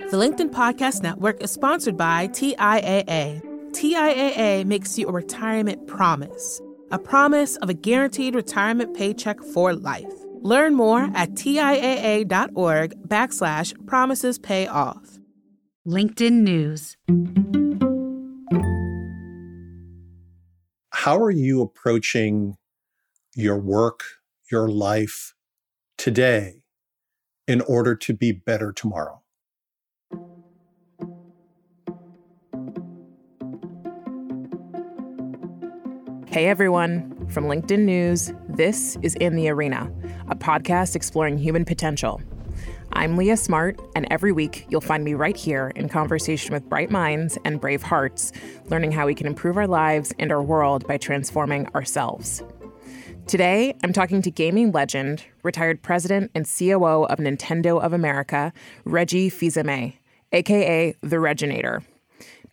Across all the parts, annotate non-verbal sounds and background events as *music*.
The LinkedIn Podcast Network is sponsored by TIAA. TIAA makes you a retirement promise, a promise of a guaranteed retirement paycheck for life. Learn more at TIAA.org backslash promises pay off. LinkedIn News. How are you approaching your work, your life today in order to be better tomorrow? Hey everyone, from LinkedIn News, this is In the Arena, a podcast exploring human potential. I'm Leah Smart, and every week you'll find me right here in conversation with bright minds and brave hearts, learning how we can improve our lives and our world by transforming ourselves. Today, I'm talking to gaming legend, retired president and COO of Nintendo of America, Reggie Fils-Aimé, aka the Reginator.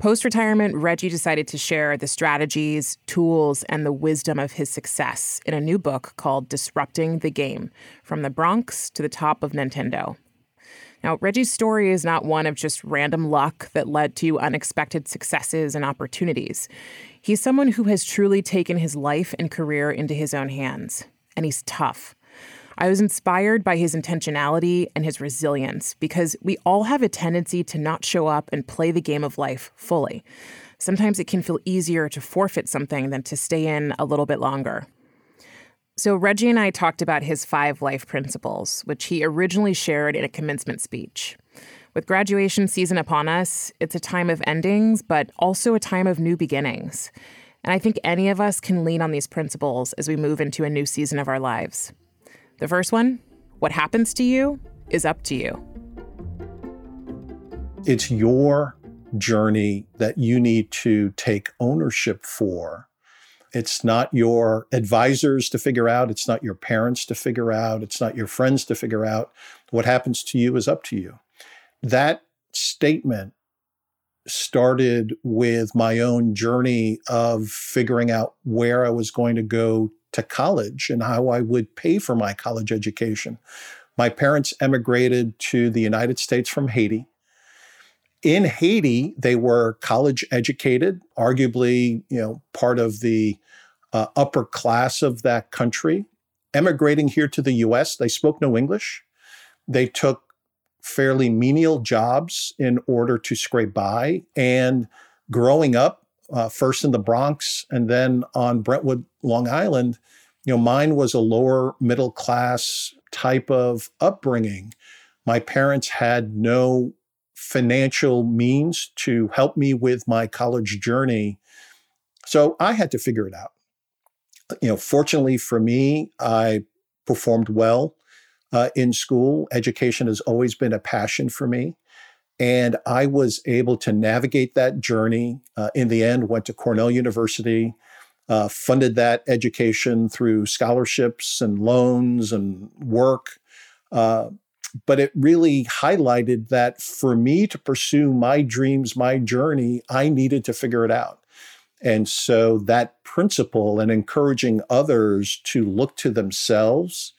Post retirement, Reggie decided to share the strategies, tools, and the wisdom of his success in a new book called Disrupting the Game From the Bronx to the Top of Nintendo. Now, Reggie's story is not one of just random luck that led to unexpected successes and opportunities. He's someone who has truly taken his life and career into his own hands, and he's tough. I was inspired by his intentionality and his resilience because we all have a tendency to not show up and play the game of life fully. Sometimes it can feel easier to forfeit something than to stay in a little bit longer. So, Reggie and I talked about his five life principles, which he originally shared in a commencement speech. With graduation season upon us, it's a time of endings, but also a time of new beginnings. And I think any of us can lean on these principles as we move into a new season of our lives. The first one what happens to you is up to you. It's your journey that you need to take ownership for. It's not your advisors to figure out. It's not your parents to figure out. It's not your friends to figure out. What happens to you is up to you. That statement started with my own journey of figuring out where I was going to go to college and how I would pay for my college education. My parents emigrated to the United States from Haiti. In Haiti, they were college educated, arguably, you know, part of the uh, upper class of that country. Emigrating here to the US, they spoke no English. They took fairly menial jobs in order to scrape by. And growing up, uh, first in the Bronx and then on Brentwood, Long Island, you know, mine was a lower middle class type of upbringing. My parents had no financial means to help me with my college journey. So I had to figure it out. You know, fortunately for me, I performed well uh, in school. Education has always been a passion for me. And I was able to navigate that journey. Uh, in the end, went to Cornell University, uh, funded that education through scholarships and loans and work. Uh, but it really highlighted that for me to pursue my dreams, my journey, I needed to figure it out. And so that principle and encouraging others to look to themselves,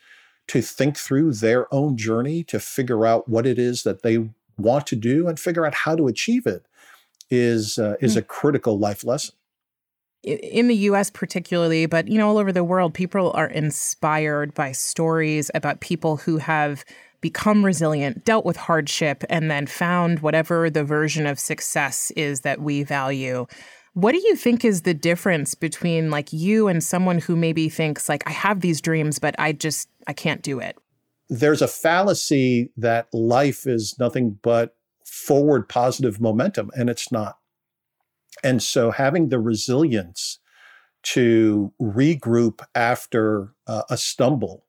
to think through their own journey, to figure out what it is that they want to do and figure out how to achieve it is uh, is hmm. a critical life lesson in the US particularly, but you know all over the world people are inspired by stories about people who have become resilient, dealt with hardship and then found whatever the version of success is that we value. What do you think is the difference between like you and someone who maybe thinks like I have these dreams but I just I can't do it? There's a fallacy that life is nothing but forward positive momentum, and it's not. And so having the resilience to regroup after uh, a stumble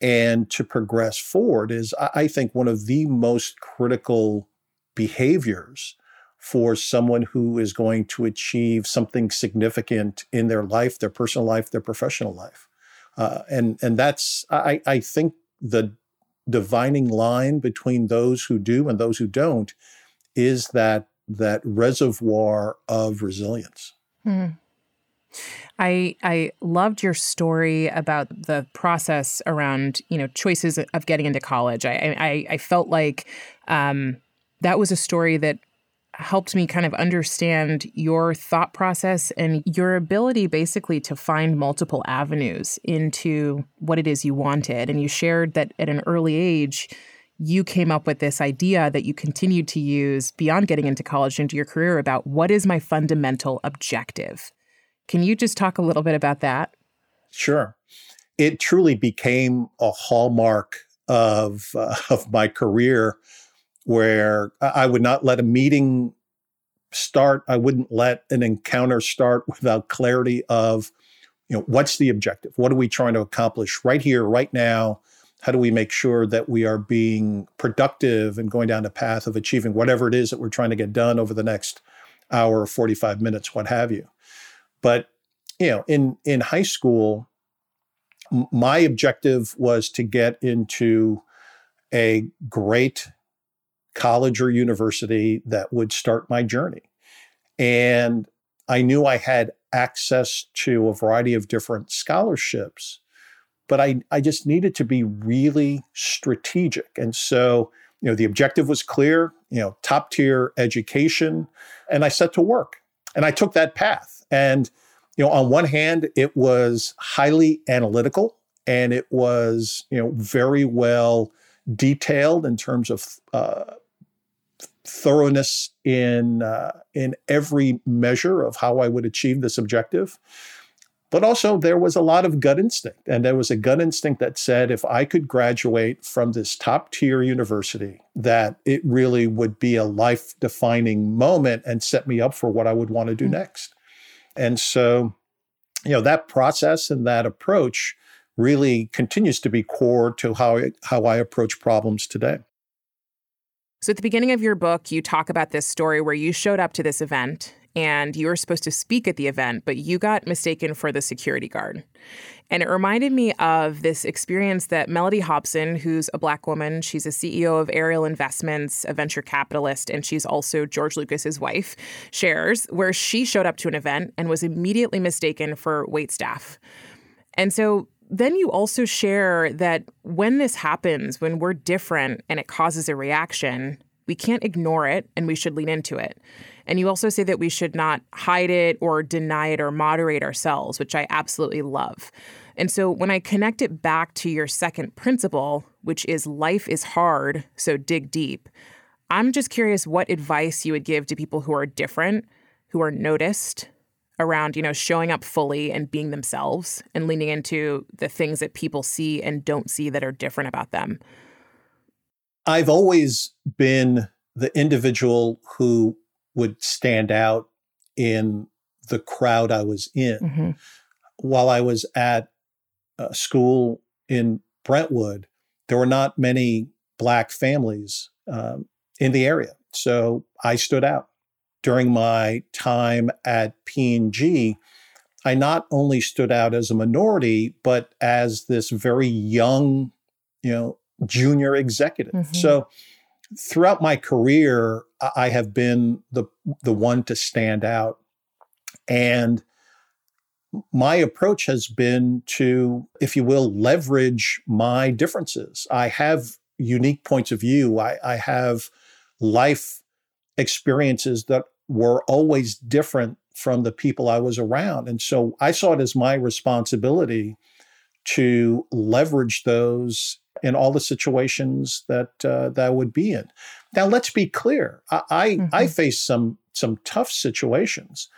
and to progress forward is, I think, one of the most critical behaviors for someone who is going to achieve something significant in their life, their personal life, their professional life. Uh, and and that's I, I think the divining line between those who do and those who don't is that that reservoir of resilience. Hmm. I I loved your story about the process around you know choices of getting into college. I I, I felt like um, that was a story that helped me kind of understand your thought process and your ability basically to find multiple avenues into what it is you wanted. And you shared that at an early age, you came up with this idea that you continued to use beyond getting into college into your career about what is my fundamental objective. Can you just talk a little bit about that? Sure. It truly became a hallmark of uh, *laughs* of my career where I would not let a meeting start. I wouldn't let an encounter start without clarity of, you know, what's the objective? What are we trying to accomplish right here, right now? How do we make sure that we are being productive and going down the path of achieving whatever it is that we're trying to get done over the next hour, or 45 minutes, what have you? But, you know, in in high school, my objective was to get into a great college or university that would start my journey. And I knew I had access to a variety of different scholarships, but I, I just needed to be really strategic. And so, you know, the objective was clear, you know, top tier education. And I set to work and I took that path. And, you know, on one hand, it was highly analytical and it was, you know, very well detailed in terms of uh, thoroughness in uh, in every measure of how I would achieve this objective. But also, there was a lot of gut instinct, and there was a gut instinct that said if I could graduate from this top tier university, that it really would be a life defining moment and set me up for what I would want to do mm-hmm. next. And so, you know, that process and that approach really continues to be core to how I, how I approach problems today. So, at the beginning of your book, you talk about this story where you showed up to this event and you were supposed to speak at the event, but you got mistaken for the security guard. And it reminded me of this experience that Mellody Hobson, who's a black woman, she's a CEO of Ariel Investments, a venture capitalist, and she's also George Lucas's wife, shares, where she showed up to an event and was immediately mistaken for wait staff. And so then you also share that when this happens, when we're different and it causes a reaction, we can't ignore it and we should lean into it. And you also say that we should not hide it or deny it or moderate ourselves, which I absolutely love. And so when I connect it back to your second principle, which is life is hard, so dig deep, I'm just curious what advice you would give to people who are different, who are noticed, around, you know, showing up fully and being themselves and leaning into the things that people see and don't see that are different about them? I've always been the individual who would stand out in the crowd I was in. Mm-hmm. While I was at school in Brentwood, there were not many Black families um, in the area. So I stood out during my time at P&G, I not only stood out as a minority, but as this very young, you know, junior executive. Mm-hmm. So throughout my career, I have been the the one to stand out. And my approach has been to, if you will, leverage my differences. I have unique points of view. I, I have life experiences that were always different from the people I was around. And so I saw it as my responsibility to leverage those in all the situations that uh, that I would be in. Now, let's be clear. I I, mm-hmm. I faced some some tough situations.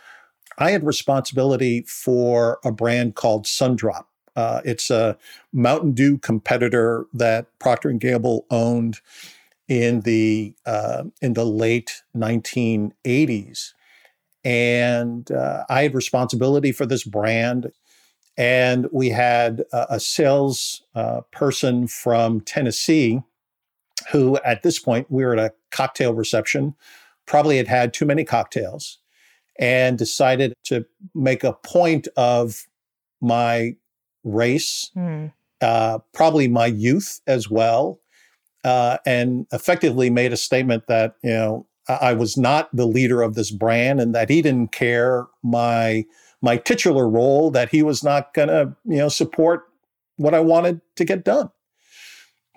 I had responsibility for a brand called Sundrop. Uh, it's a Mountain Dew competitor that Procter and Gamble owned in the uh, in the late 1980s, and uh, I had responsibility for this brand. And we had a, a sales uh, person from Tennessee who, at this point, we were at a cocktail reception, probably had had too many cocktails, and decided to make a point of my race, mm. probably my youth as well, uh, and effectively made a statement that you know I was not the leader of this brand and that he didn't care my my titular role that he was not going to you know support what I wanted to get done.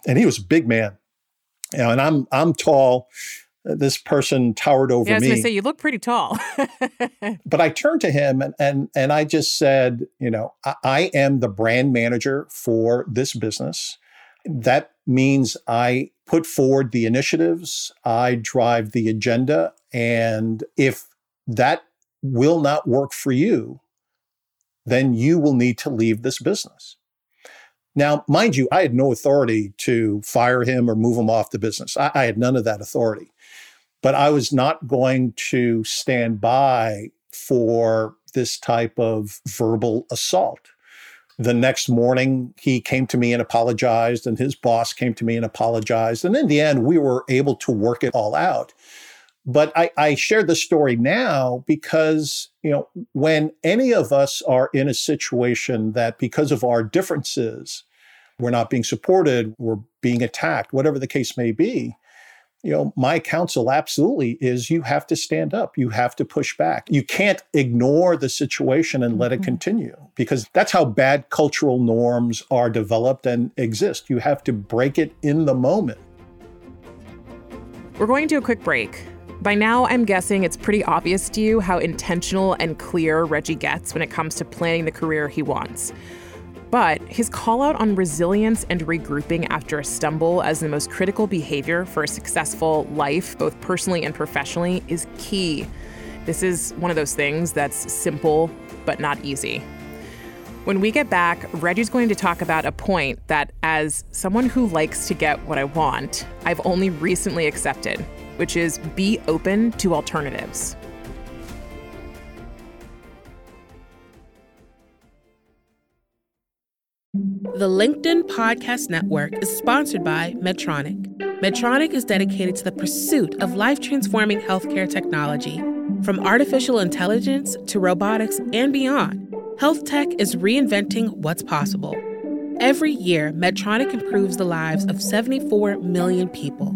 And he was a big man, you know, and I'm I'm tall. this person towered over yeah, I was me. say, you look pretty tall. *laughs* but I turned to him and, and, and I just said, you know, I, I am the brand manager for this business. That means I put forward the initiatives, I drive the agenda. And if that will not work for you, then you will need to leave this business. Now, mind you, I had no authority to fire him or move him off the business. I, I had none of that authority. But I was not going to stand by for this type of verbal assault. The next morning, he came to me and apologized, and his boss came to me and apologized. And in the end, we were able to work it all out. But I, I share the story now because, you know, when any of us are in a situation that because of our differences, we're not being supported, we're being attacked, whatever the case may be, you know, my counsel absolutely is you have to stand up. You have to push back. You can't ignore the situation and let it mm-hmm. continue because that's how bad cultural norms are developed and exist. You have to break it in the moment. We're going to a quick break. By now, I'm guessing it's pretty obvious to you how intentional and clear Reggie gets when it comes to planning the career he wants. But his call out on resilience and regrouping after a stumble as the most critical behavior for a successful life, both personally and professionally, is key. This is one of those things that's simple but not easy. When we get back, Reggie's going to talk about a point that, as someone who likes to get what I want, I've only recently accepted, which is be open to alternatives. The LinkedIn Podcast Network is sponsored by Medtronic. Medtronic is dedicated to the pursuit of life transforming healthcare technology. From artificial intelligence to robotics and beyond, health tech is reinventing what's possible. Every year, Medtronic improves the lives of 74 million people,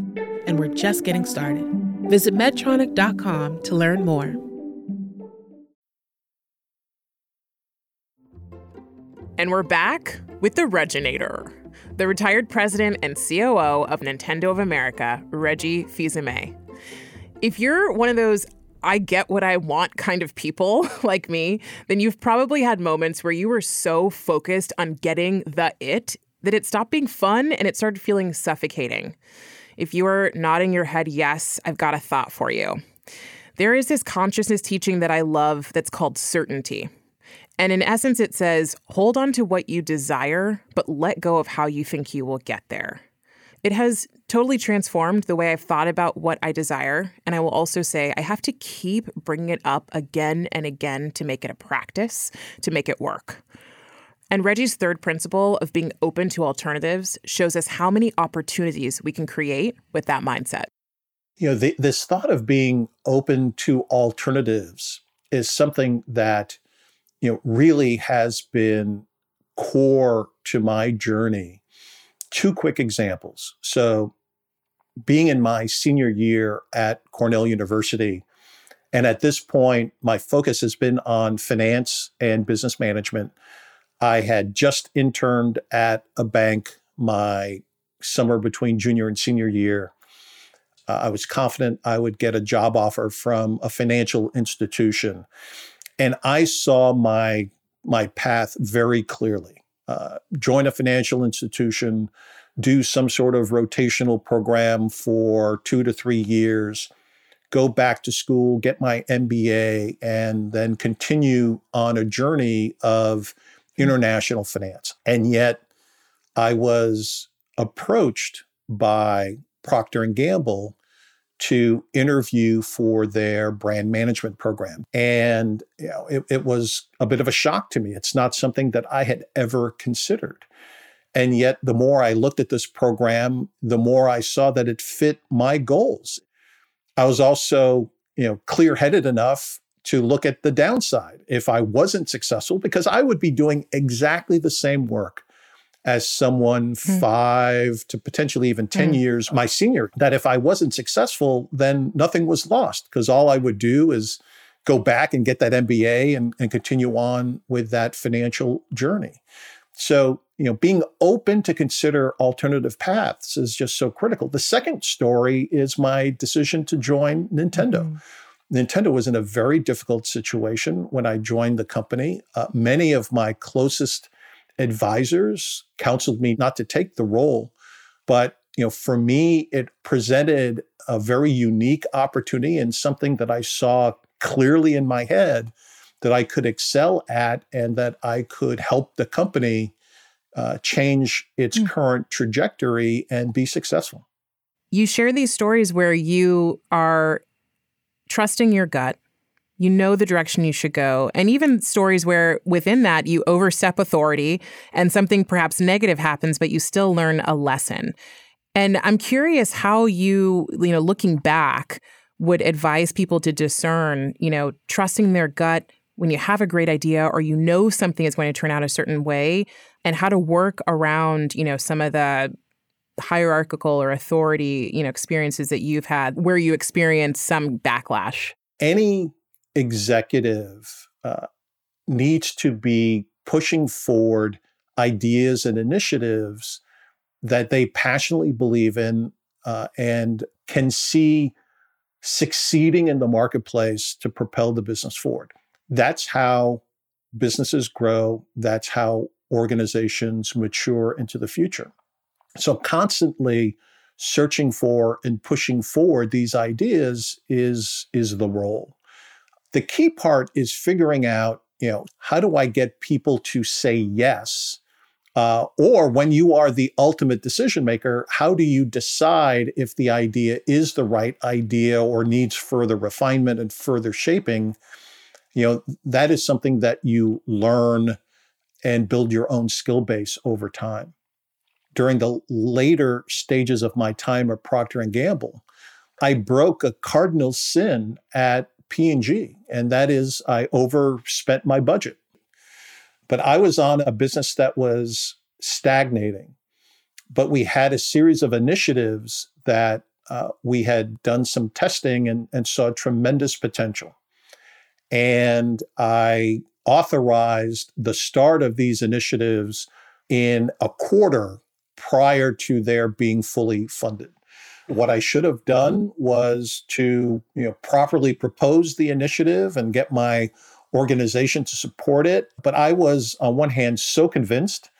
and we're just getting started. Visit Medtronic.com to learn more. And we're back with the Reginator, the retired president and COO of Nintendo of America, Reggie Fils-Aimé. If you're one of those I get what I want kind of people *laughs* like me, then you've probably had moments where you were so focused on getting the it that it stopped being fun and it started feeling suffocating. If you are nodding your head yes, I've got a thought for you. There is this consciousness teaching that I love that's called certainty. And in essence, it says hold on to what you desire, but let go of how you think you will get there. It has totally transformed the way I've thought about what I desire. And I will also say I have to keep bringing it up again and again to make it a practice, to make it work. And Reggie's third principle of being open to alternatives shows us how many opportunities we can create with that mindset. You know, the, this thought of being open to alternatives is something that you know, really has been core to my journey. Two quick examples. So, being in my senior year at Cornell University, and at this point, my focus has been on finance and business management. I had just interned at a bank my summer between junior and senior year. Uh, I was confident I would get a job offer from a financial institution. And I saw my my path very clearly. Uh, join a financial institution, do some sort of rotational program for two to three years, go back to school, get my MBA, and then continue on a journey of international finance. And yet, I was approached by Procter and Gamble to interview for their brand management program. And you know, it, it was a bit of a shock to me. It's not something that I had ever considered. And yet, the more I looked at this program, the more I saw that it fit my goals. I was also, you know, clear-headed enough to look at the downside if I wasn't successful, because I would be doing exactly the same work as someone mm. five to potentially even 10 mm. years my senior, that if I wasn't successful, then nothing was lost because all I would do is go back and get that MBA and, and continue on with that financial journey. So you know, being open to consider alternative paths is just so critical. The second story is my decision to join Nintendo. Mm-hmm. Nintendo was in a very difficult situation when I joined the company. Uh, many of my closest advisors counseled me not to take the role, but you know, for me, it presented a very unique opportunity and something that I saw clearly in my head that I could excel at and that I could help the company uh, change its mm. current trajectory and be successful. You share these stories where you are trusting your gut, you know the direction you should go, and even stories where within that you overstep authority and something perhaps negative happens, but you still learn a lesson. And I'm curious how you, you know, looking back, would advise people to discern, you know, trusting their gut when you have a great idea or you know something is going to turn out a certain way and how to work around, you know, some of the hierarchical or authority, you know, experiences that you've had where you experience some backlash? Any executive uh, needs to be pushing forward ideas and initiatives that they passionately believe in uh, and can see succeeding in the marketplace to propel the business forward. That's how businesses grow. That's how organizations mature into the future. So constantly searching for and pushing forward these ideas is is the role. The key part is figuring out, you know, how do I get people to say yes? Uh, or when you are the ultimate decision maker, how do you decide if the idea is the right idea or needs further refinement and further shaping? You know, that is something that you learn and build your own skill base over time during the later stages of my time at Procter and Gamble, I broke a cardinal sin at P&G, and that is I overspent my budget. But I was on a business that was stagnating. But we had a series of initiatives that uh, we had done some testing and, and saw tremendous potential. And I authorized the start of these initiatives in a quarter prior to their being fully funded. What I should have done was to you know, properly propose the initiative and get my organization to support it. But I was, on one hand, so convinced,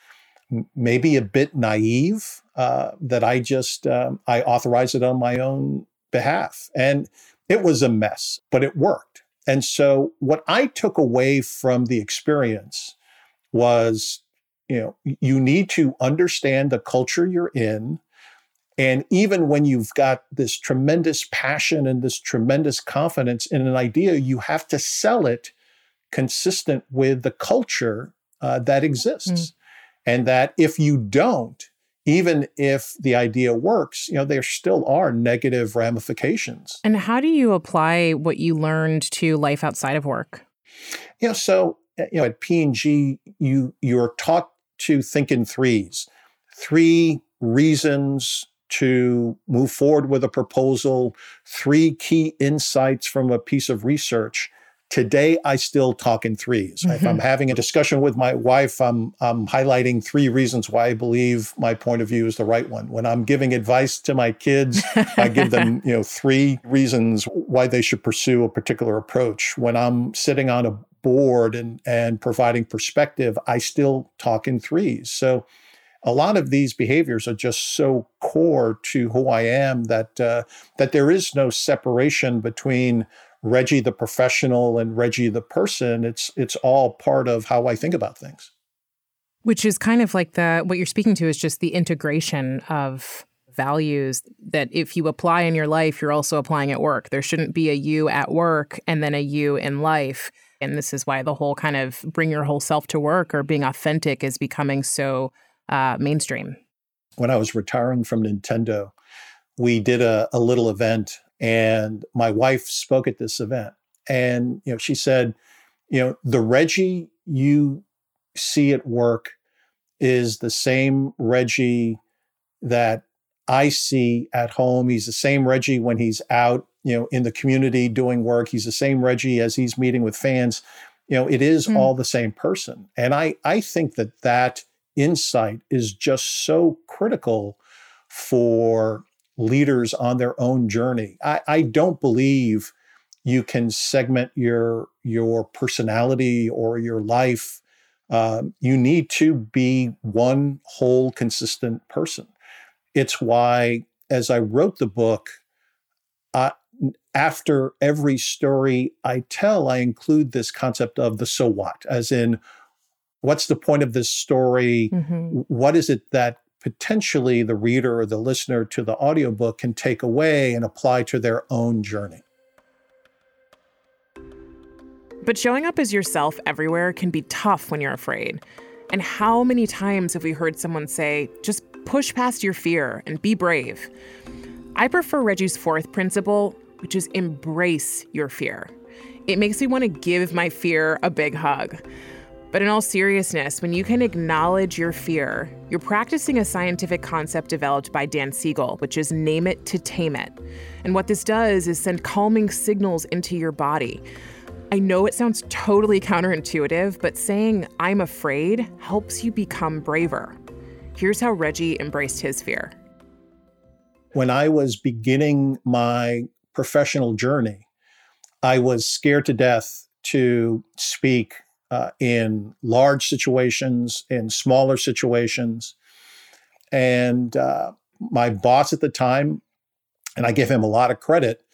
maybe a bit naive, uh, that I just um, I authorized it on my own behalf, and it was a mess, but it worked. And so, what I took away from the experience was you know you need to understand the culture you're in and even when you've got this tremendous passion and this tremendous confidence in an idea you have to sell it consistent with the culture uh, that exists. Mm. and that if you don't even if the idea works you know there still are negative ramifications. And how do you apply what you learned to life outside of work? You know so uh, you know at p&g you you're taught to think in threes. Three reasons to move forward with a proposal, three key insights from a piece of research. Today, I still talk in 3s mm-hmm. If I'm having a discussion with my wife, I'm, I'm highlighting three reasons why I believe my point of view is the right one. When I'm giving advice to my kids, I give them, *laughs* you know, three reasons why they should pursue a particular approach. When I'm sitting on a board and and providing perspective, I still talk in threes. So a lot of these behaviors are just so core to who I am that uh, that there is no separation between Reggie the professional and Reggie the person. It's it's all part of how I think about things. Which is kind of like the what you're speaking to is just the integration of values that if you apply in your life, you're also applying at work. There shouldn't be a you at work and then a you in life. And this is why the whole kind of bring your whole self to work or being authentic is becoming so uh, mainstream. When I was retiring from Nintendo, we did a, a little event and my wife spoke at this event. And, you know, she said, you know, the Reggie you see at work is the same Reggie that I see at home. He's the same Reggie when he's out you know, in the community doing work. He's the same Reggie as he's meeting with fans. You know, it is mm. all the same person. And I, I think that that insight is just so critical for leaders on their own journey. I, I don't believe you can segment your your personality or your life. Um, you need to be one whole, consistent person. It's why, as I wrote the book, I, after every story I tell, I include this concept of the so what, as in, what's the point of this story? Mm-hmm. What is it that potentially the reader or the listener to the audiobook can take away and apply to their own journey. But showing up as yourself everywhere can be tough when you're afraid. And how many times have we heard someone say, just push past your fear and be brave? I prefer Reggie's fourth principle, which is embrace your fear. It makes me want to give my fear a big hug. But in all seriousness, when you can acknowledge your fear, you're practicing a scientific concept developed by Dan Siegel, which is name it to tame it. And what this does is send calming signals into your body. I know it sounds totally counterintuitive, but saying I'm afraid helps you become braver. Here's how Reggie embraced his fear. When I was beginning my professional journey, I was scared to death to speak uh, in large situations, in smaller situations. And uh, my boss at the time, and I give him a lot of credit,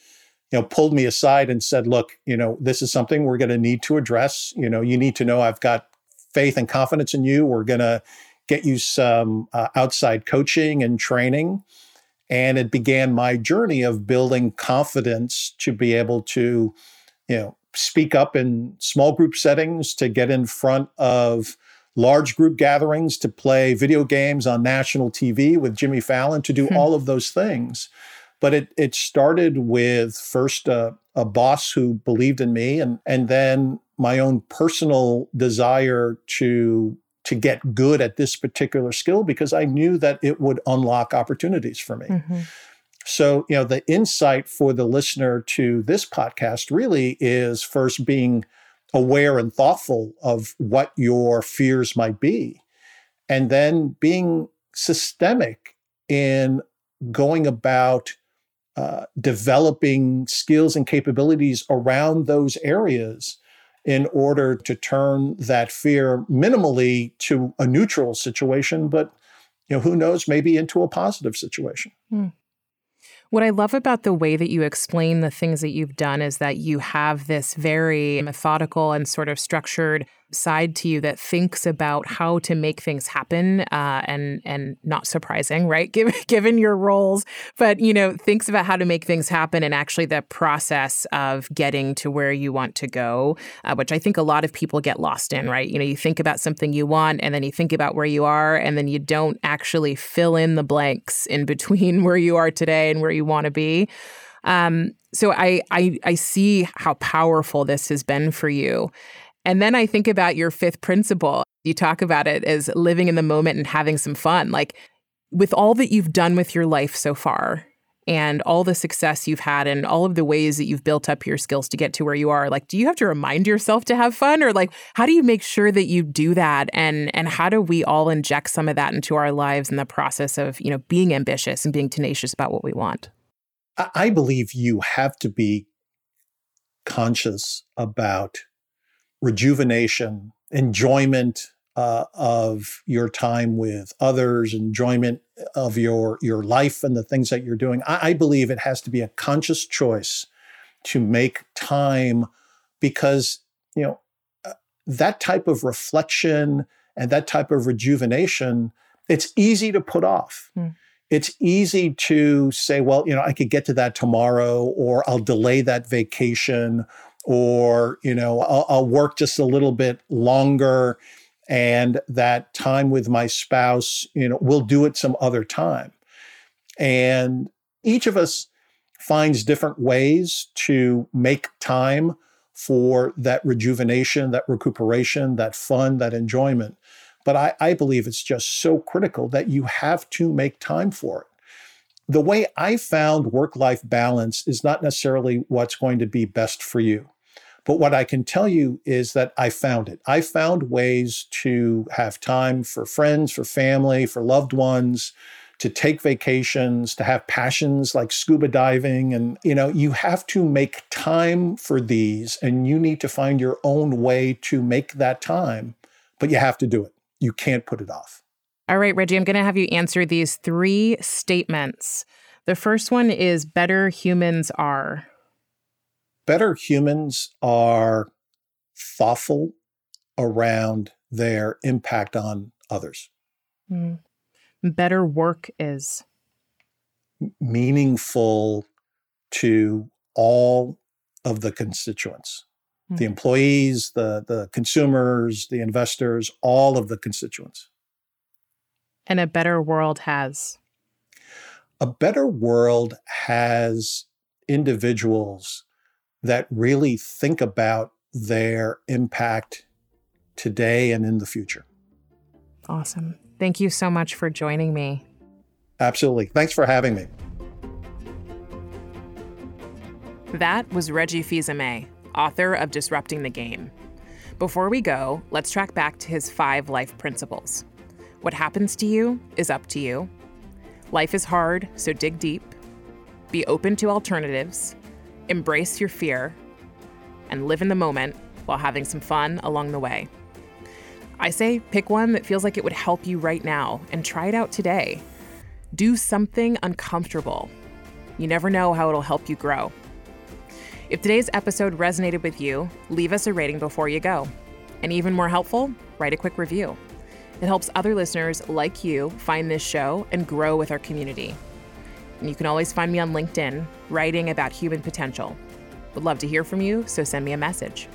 you know, pulled me aside and said, "Look, you know, this is something we're going to need to address. You know, you need to know I've got faith and confidence in you. We're going to get you some uh, outside coaching and training." And it began my journey of building confidence to be able to, you know, speak up in small group settings, to get in front of large group gatherings, to play video games on national TV with Jimmy Fallon, to do hmm. all of those things. But it it started with first a, a boss who believed in me, and and then my own personal desire to to get good at this particular skill because I knew that it would unlock opportunities for me. Mm-hmm. So, you know, the insight for the listener to this podcast really is first being aware and thoughtful of what your fears might be, and then being systemic in going about uh, developing skills and capabilities around those areas in order to turn that fear minimally to a neutral situation, but you know, who knows, maybe into a positive situation. Mm. What I love about the way that you explain the things that you've done is that you have this very methodical and sort of structured side to you that thinks about how to make things happen uh, and and not surprising right *laughs* given given your roles but you know thinks about how to make things happen and actually the process of getting to where you want to go uh, which i think a lot of people get lost in right you know you think about something you want and then you think about where you are and then you don't actually fill in the blanks in between *laughs* where you are today and where you want to be um, so I, I I see how powerful this has been for you. And then I think about your fifth principle. You talk about it as living in the moment and having some fun. Like with all that you've done with your life so far and all the success you've had and all of the ways that you've built up your skills to get to where you are, like do you have to remind yourself to have fun or like how do you make sure that you do that and and how do we all inject some of that into our lives in the process of, you know, being ambitious and being tenacious about what we want? I believe you have to be conscious about rejuvenation, enjoyment uh, of your time with others, enjoyment of your your life and the things that you're doing. I, I believe it has to be a conscious choice to make time because you know uh, that type of reflection and that type of rejuvenation it's easy to put off. Mm. It's easy to say, well, you know, I could get to that tomorrow, or I'll delay that vacation, or you know I'll, I'll, work just a little bit longer and that time with my spouse you know we'll do it some other time. And each of us finds different ways to make time for that rejuvenation that recuperation that fun that enjoyment. But I, I believe it's just so critical that you have to make time for it the way I found work life balance is not necessarily what's going to be best for you. But what I can tell you is that I found it. I found ways to have time for friends, for family, for loved ones, to take vacations, to have passions like scuba diving. And, you know, you have to make time for these and you need to find your own way to make that time, but you have to do it. You can't put it off. All right, Reggie, I'm going to have you answer these three statements. The first one is better humans are. Better humans are thoughtful around their impact on others. Mm better work is? Meaningful to all of the constituents mm-hmm. the employees, the, the consumers, the investors, all of the constituents. And a better world has? A better world has individuals that really think about their impact today and in the future. Awesome. Thank you so much for joining me. Absolutely. Thanks for having me. That was Reggie Fils-Aimé, author of Disrupting the Game. Before we go, let's track back to his five life principles. What happens to you is up to you. Life is hard, so dig deep. Be open to alternatives. Embrace your fear. And live in the moment while having some fun along the way. I say pick one that feels like it would help you right now and try it out today. Do something uncomfortable. You never know how it'll help you grow. If today's episode resonated with you, leave us a rating before you go. And even more helpful, write a quick review. It helps other listeners like you find this show and grow with our community. And you can always find me on LinkedIn, writing about human potential. Would love to hear from you, so send me a message.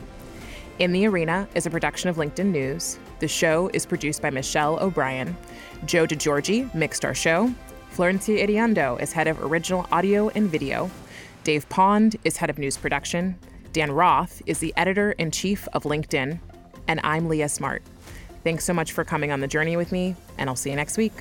In the Arena is a production of LinkedIn News. The show is produced by Michelle O'Brien. Joe DeGiorgi mixed our show. Florencia Iriondo is head of original audio and video. Dave Pond is head of news production. Dan Roth is the editor in chief of LinkedIn. And I'm Leah Smart. Thanks so much for coming on the journey with me, and I'll see you next week.